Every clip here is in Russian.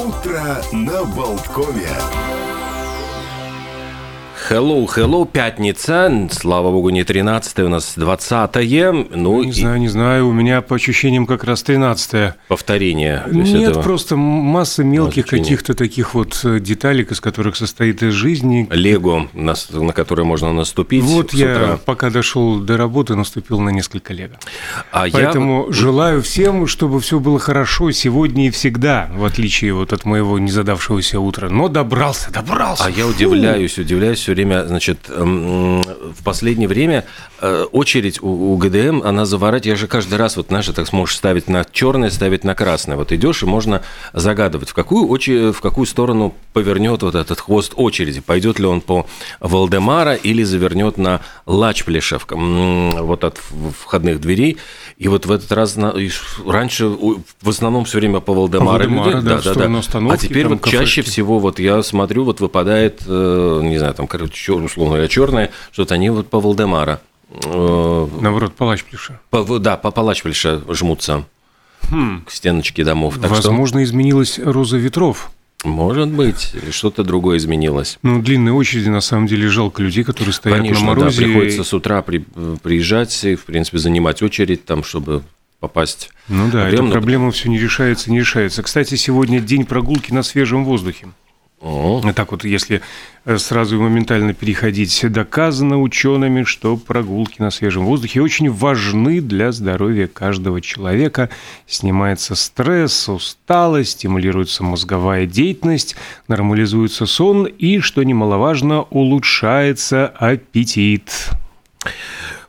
Утро на Болткове. Hello, hello, пятница. Слава богу, не 13 у нас 20 Ну, Не знаю, не знаю, у меня по ощущениям как раз 13 повторение. То есть Нет, этого просто масса мелких каких-то таких вот э, деталек, из которых состоит из жизни. Лего, на, на которое можно наступить Вот я, утра. пока дошел до работы, наступил на несколько лего. А я Поэтому вот- желаю всем, чтобы все было хорошо сегодня и всегда, в отличие вот от моего незадавшегося утра. Но добрался, добрался. А я Фу. удивляюсь, удивляюсь все время, значит, эм, в последнее время э, очередь у, у ГДМ, она заворачивает, я же каждый раз, вот, знаешь, так сможешь ставить на черное, ставить на красное. Вот идешь, и можно загадывать, в какую, оче- в какую сторону повернет вот этот хвост очереди. Пойдет ли он по Валдемара или завернет на Лачплешев, м, вот от входных дверей. И вот в этот раз, раньше в основном все время по Валдемара, Валдемара, да, в сторону остановки, А теперь вот чаще кафешки. всего вот я смотрю, вот выпадает, э, не знаю, там, чёр- условно говоря, черное, что-то они вот по Валдемара. э, Наоборот, палач плюша. по- да, по Палачпельше жмутся к стеночке домов. Так Возможно, изменилась роза ветров. что, может быть, что-то другое изменилось. Ну, длинные очереди, на самом деле, жалко людей, которые стоят Конечно, на морозе. да, приходится с утра при- приезжать и, в принципе, занимать очередь там, чтобы попасть. Ну да, эта Объемно. проблема все не решается, не решается. Кстати, сегодня день прогулки на свежем воздухе. О, Так вот, если э, сразу и моментально переходить, доказано учеными, что прогулки на свежем воздухе очень важны для здоровья каждого человека. Снимается стресс, усталость, стимулируется мозговая деятельность, нормализуется сон и, что немаловажно, улучшается аппетит.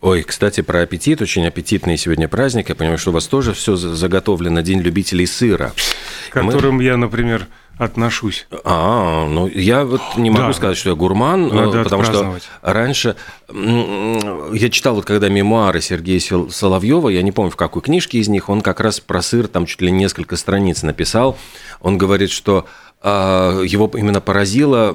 Ой, кстати, про аппетит. Очень аппетитный сегодня праздник. Я понимаю, что у вас тоже все заготовлено. День любителей сыра. К Мы- которым я, например, отношусь. А, ну я вот не могу Да. сказать, что я гурман, Надо э, потому что раньше я читал вот когда мемуары Сергея Сол- Соловьева, я не помню в какой книжке из них, он как раз про сыр там чуть ли несколько страниц написал. Он говорит, что а, его именно поразило,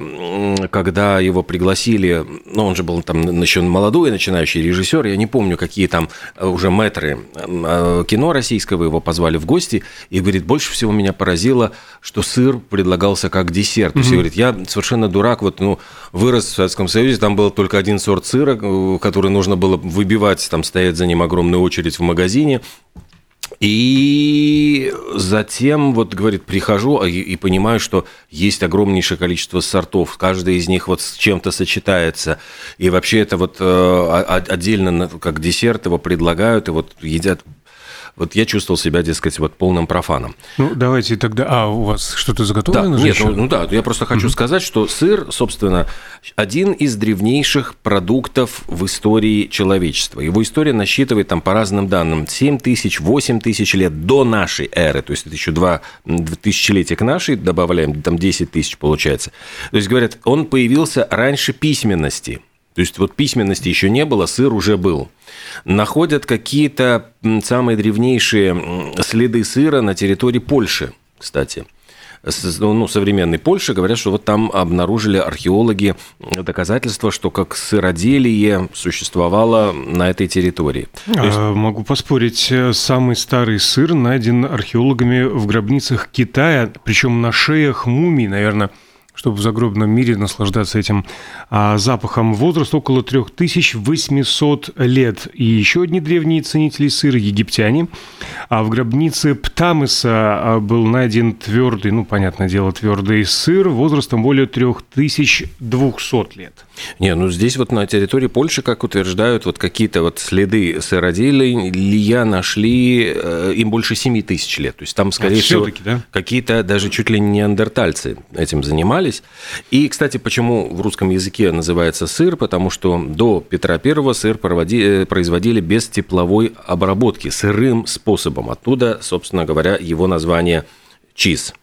когда его пригласили, ну, он же был там еще молодой начинающий режиссер, я не помню, какие там э, уже мэтры э, кино российского его позвали в гости, и говорит, больше всего меня поразило, что сыр предлагался как десерт. То есть, говорит, я совершенно дурак, вот, ну, вырос в Советском Союзе, там был только один сорт сыра, э, который нужно было выбивать, там стоять за ним огромная очередь в магазине, и затем, вот, говорит, прихожу а, и, и понимаю, что есть огромнейшее количество сортов, каждый из них вот с чем-то сочетается, и вообще это вот э, отдельно как десерт его предлагают, и вот едят. Вот я чувствовал себя, дескать, вот полным профаном. Ну, давайте тогда... А, у вас что-то Да, заготовлено? же нет, еще? ну, ну да, я просто хочу сказать, что сыр, собственно, один из древнейших продуктов в истории человечества. Его история насчитывает там по разным данным 7 тысяч, 8 тысяч лет до нашей эры, то есть это еще два тысячелетия к нашей, добавляем, там 10 тысяч получается. То есть, говорят, он появился раньше письменности. То есть вот письменности еще не было, сыр уже был. Находят какие-то самые древнейшие следы сыра на территории Польши, кстати. Ну, современной Польши говорят, что вот там обнаружили археологи доказательства, что как сыроделие существовало на этой территории. То есть- А, Могу поспорить, э, самый старый сыр найден археологами в гробницах Китая, причем на шеях мумий, наверное, чтобы в загробном мире наслаждаться этим а, запахом. Возраст около 3800 лет. И еще одни древние ценители сыра – египтяне. А в гробнице Птамыса а, был найден твердый, ну, понятное дело, твердый сыр возрастом более 3200 лет. Не, ну здесь вот на территории Польши, как утверждают, вот какие-то вот следы сыроделия нашли, э, им больше 7 тысяч лет. То есть там, скорее всего, всё-таки, да? какие-то даже чуть ли не неандертальцы этим занимались. И, кстати, почему в русском языке называется сыр? Потому что до Петра I сыр э, производили без тепловой обработки, сырым способом. Оттуда, собственно говоря, его название чиз.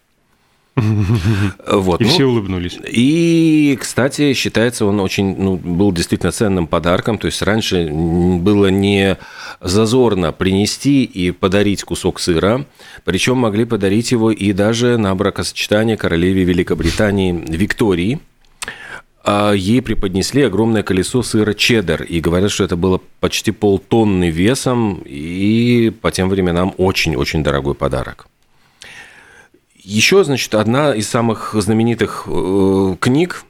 Вот, И ну, все улыбнулись. и, кстати, считается, он очень, ну, был действительно ценным подарком. То есть раньше было не зазорно принести и подарить кусок сыра, причем могли подарить его и даже на бракосочетание королеве Великобритании Виктории. А ей преподнесли огромное колесо сыра чеддер, и говорят, что это было почти полтонны весом, и по тем временам очень-очень дорогой подарок. Еще, значит, одна из самых знаменитых э, книг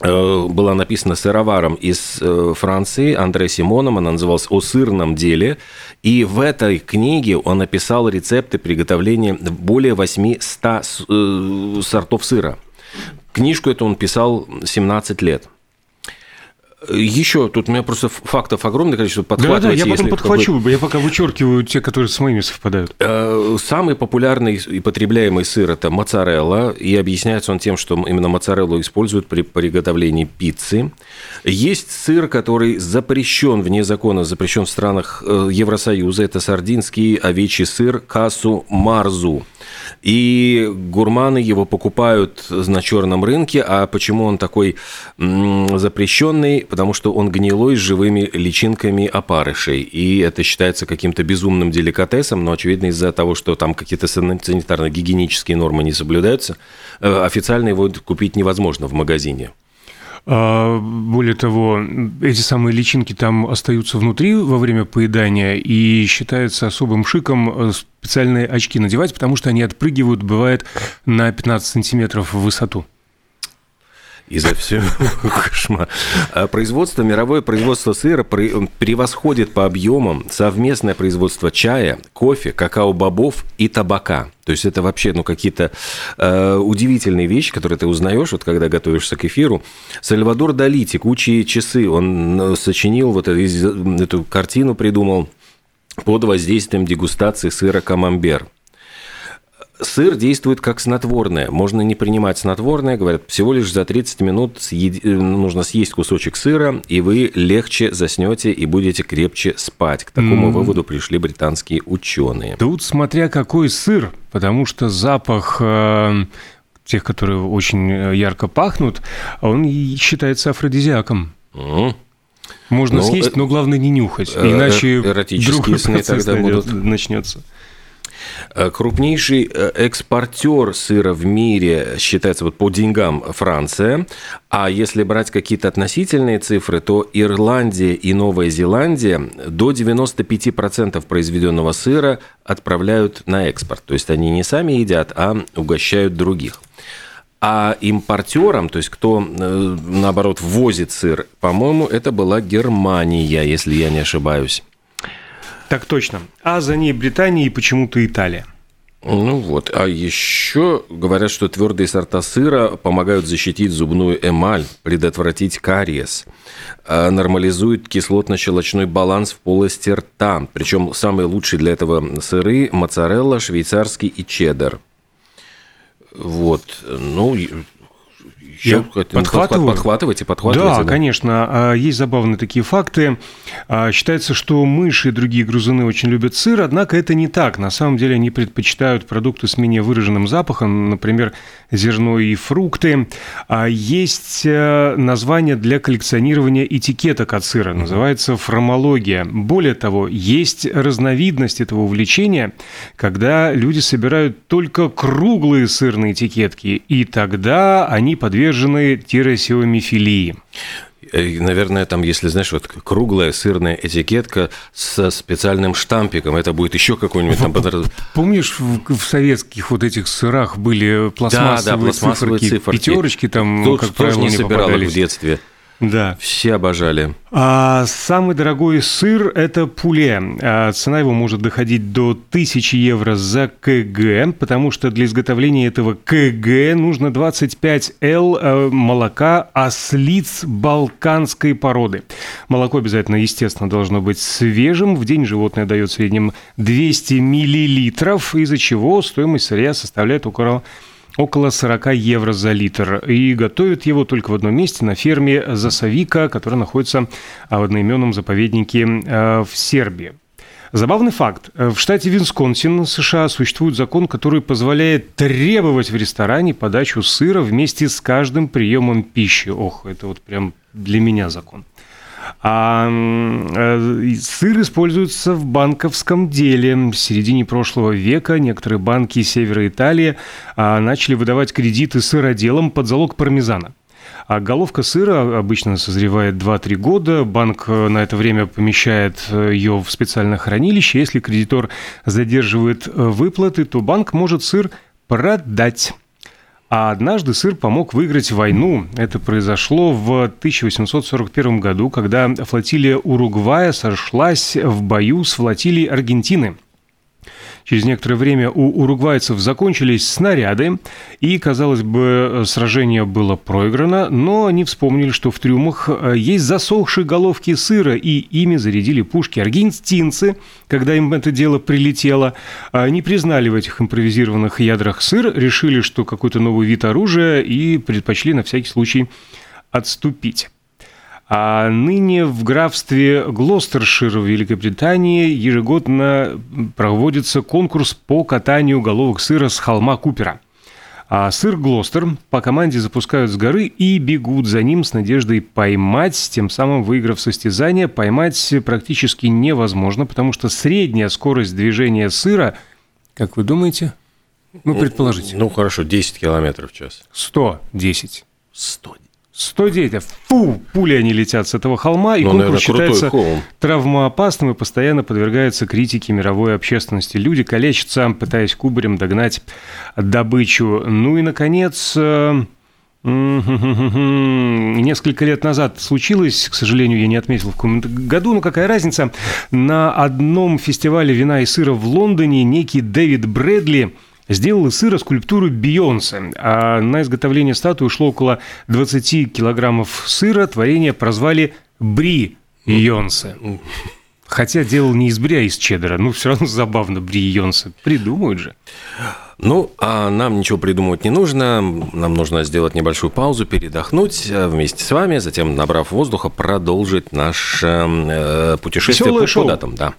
э, была написана сыроваром из э, Франции Андре Симоном, она называлась «О сырном деле», и в этой книге он описал рецепты приготовления более 800 сортов сыра. Книжку эту он писал 17 лет. Еще тут у меня просто фактов огромное количество подхватывать. Да, да, я потом подхвачу, я пока вычеркиваю те, которые с моими совпадают. Э, самый популярный и потребляемый сыр – это моцарелла, и объясняется он тем, что именно моцареллу используют при приготовлении пиццы. Есть сыр, который запрещен вне закона, запрещен в странах э, Евросоюза, это сардинский овечий сыр касу марзу. И гурманы его покупают на черном рынке. А почему он такой запрещенный? Потому что он гнилой с живыми личинками опарышей. И это считается каким-то безумным деликатесом, но, очевидно, из-за того, что там какие-то санитарно-гигиенические нормы не соблюдаются, э, официально его купить невозможно в магазине. А, более того, эти самые личинки там остаются внутри во время поедания, и считается особым шиком э, специальные очки надевать, потому что они отпрыгивают, бывает, на 15 сантиметров в высоту и за все кошмар. А производство, мировое производство сыра превосходит по объемам совместное производство чая, кофе, какао-бобов и табака. То есть это вообще ну, какие-то э, удивительные вещи, которые ты узнаешь, вот когда готовишься к эфиру. Сальвадор Дали «Текучие часы», он э, сочинил вот эту, эту картину, придумал под воздействием дегустации сыра камамбер. Сыр действует как снотворное. Можно не принимать снотворное, говорят, всего лишь за 30 минут съед... нужно съесть кусочек сыра, и вы легче заснете и будете крепче спать. К такому mm. выводу пришли британские ученые. Тут смотря какой сыр, потому что запах э, тех, которые очень э, ярко пахнут, он считается афродизиаком. Mm. Можно ну, съесть, э... но главное не нюхать, э, иначе эротические сны тогда будут начнется. Э, крупнейший э, экспортер сыра в мире считается вот по деньгам Франция, а если брать какие-то относительные цифры, то Ирландия и Новая Зеландия до 95% произведенного сыра отправляют на экспорт. То есть они не сами едят, а угощают других. А импортером, то есть кто, э, наоборот, ввозит сыр, по-моему, это была Германия, если я не ошибаюсь. Так точно. А за ней Британия и почему-то Италия. Ну вот, а еще говорят, что твердые сорта сыра помогают защитить зубную эмаль, предотвратить кариес, а нормализуют кислотно-щелочной баланс в полости рта. Причем самые лучшие для этого сыры – моцарелла, швейцарский и чеддер. Вот, ну, я подхватываю. Подхватывайте, подхватывайте. Да, да, конечно. А, есть забавные такие факты. А, считается, что мыши и другие грызуны очень любят сыр, однако это не так. На самом деле они предпочитают продукты с менее выраженным запахом, например, зерно и фрукты. А есть э, название для коллекционирования этикеток от сыра. Называется фромология. Более того, есть разновидность этого увлечения, когда люди собирают только круглые сырные этикетки, и тогда они подвержены тиросиомифилии. Э, наверное, там, если, знаешь, вот круглая сырная этикетка со специальным штампиком, это будет еще какой-нибудь там... Помнишь, в, в советских вот этих сырах были пластмассовые, да, да, пластмассовые циферки, циферки, пятерочки там, Тут как правило, не собирал их в детстве. Да. Все обожали. А самый дорогой сыр – это пуле. А цена его может доходить до 1000 евро за КГ, потому что для изготовления этого КГ нужно 25 Л э, молока ослиц балканской породы. Молоко обязательно, естественно, должно быть свежим. В день животное дает в среднем 200 миллилитров, из-за чего стоимость сырья составляет около около 40 евро за литр. И готовят его только в одном месте, на ферме Засовика, которая находится в одноименном заповеднике э, в Сербии. Забавный факт. В штате Висконсин, США, существует закон, который позволяет требовать в ресторане подачу сыра вместе с каждым приемом пищи. Ох, это вот прям для меня закон. А э, сыр используется в банковском деле. В середине прошлого века некоторые банки севера Италии а, начали выдавать кредиты сыроделам под залог пармезана. А головка сыра обычно созревает 2-3 года. Банк э, на это время помещает э, ее в специальное хранилище. Если кредитор задерживает выплаты, то банк может сыр продать. А однажды сыр помог выиграть войну. Это произошло в 1841 году, когда флотилия Уругвая сошлась в бою с флотилией Аргентины – Через некоторое время у уругвайцев закончились снаряды, и, казалось бы, сражение было проиграно, но они вспомнили, что в трюмах э, есть засохшие головки сыра, и ими зарядили пушки. Аргентинцы, когда им это дело прилетело, не признали в этих импровизированных ядрах сыр, решили, что какой-то новый вид оружия, и предпочли на всякий случай отступить. А ныне в графстве Глостершир в Великобритании ежегодно проводится конкурс по катанию головок сыра с холма Купера. А сыр Глостер по команде запускают с горы и бегут за ним с надеждой поймать, тем самым выиграв состязание. Поймать практически невозможно, потому что средняя скорость движения сыра, как вы думаете? Ну, предположите. Ну, хорошо, 10 километров в час. 110. 110. 109. Фу, пули они летят с этого холма, и ну, конкурс наверное, считается холм. травмоопасным и постоянно подвергается критике мировой общественности. Люди калечатся, пытаясь кубарем догнать добычу. Ну и, наконец, э, Несколько лет назад случилось, к сожалению, я не отметил в каком году, но какая разница, на одном фестивале вина и сыра в Лондоне некий Дэвид Брэдли – сделал из сыра скульптуру Бейонсе, а на изготовление статуи ушло около 20 килограммов сыра. Творение прозвали Бри Йонсе. Хотя делал не из бри, а из чеддера. Ну, все равно забавно Бри Йонсе. Придумают же. Ну, а нам ничего придумывать не нужно. Нам нужно сделать небольшую паузу, передохнуть э, вместе с вами, затем, набрав воздуха, продолжить наше э, путешествие Веселое по шоу. датам. Да.